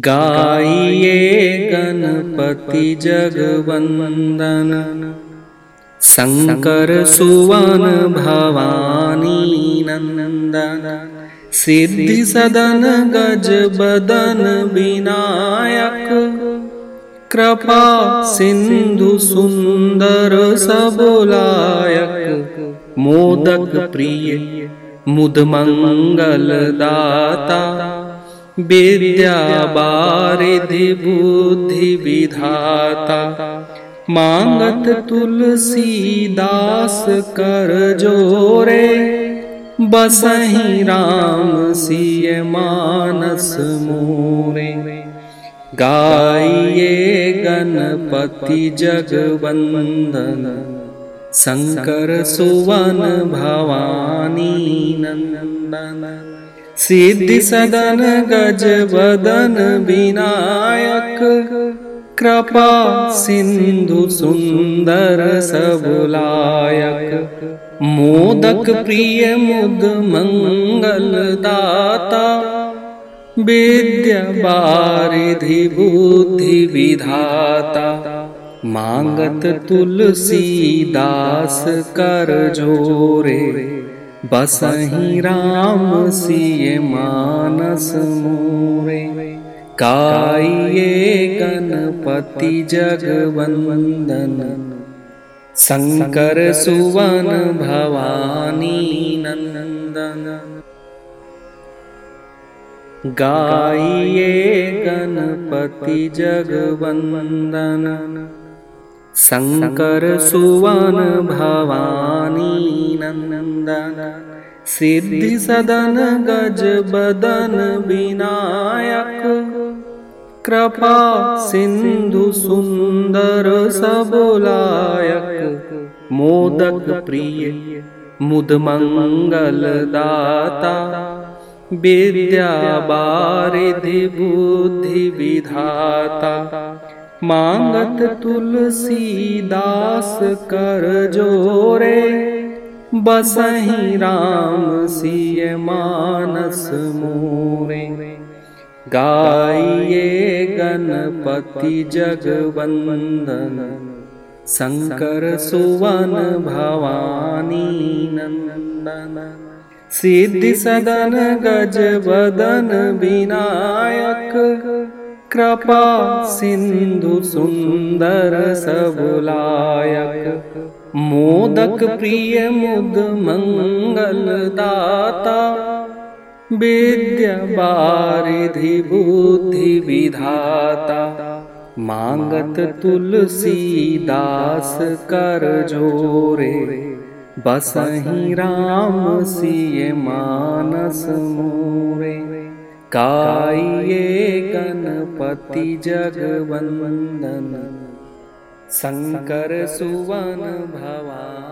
गाये गणपति जगवन्दन। शङ्कर सुवन भवानी नन्दन। सिद्धिसदन गज बदन विनायक। कृपा सिन्धु सुन्दर सबलायक मोदक प्रिय मुद दाता विद्या बारिधि बुद्धि विधाता। मांगत तुलसी दास कर जोरे। बसही राम सिय मानस मोरे। गाइए गणपति जगवंदन। सुवन भवानी नंदन सिद्धि सदन गज बदन विनायक। कृपा सिंधु सुंदर सबलायक। मोदक प्रिय मुद मंगल दाता। विद्या बारिधि बुद्धि विधाता मांगत तुलसी दास कर जोरे बसहि राम सिय मानस मोरे। काये गणपति जगवन्दन शङ्कर सुवन भवानी नन्दन गाये गणपति जगवन्दन शङ्कर सुवन भवानी नन्दन सिद्धिसदन गज बदन विनायक कृपा सिन्धु सुन्दर सबलायक मोदक प्रिय मुद दाता विद्या बारिधि बुद्धि विधाता मांगत तुलसी दास कर जोरे बसही राम सिय मानस मोरे। गाइए गणपति जगवंदन शंकर सुवन भवानी नंदन। सिद्धि सदन गज बदन विनायक कृपा सिन्धु सुन्दर सबलायक मोदक प्रिय मुद दाता विद्या बारिधि बुद्धि विधाता कर जोरे बसही राम सिय मानस मोरे काये गणपति जगवन्दन। शङ्कर सुवन भवानी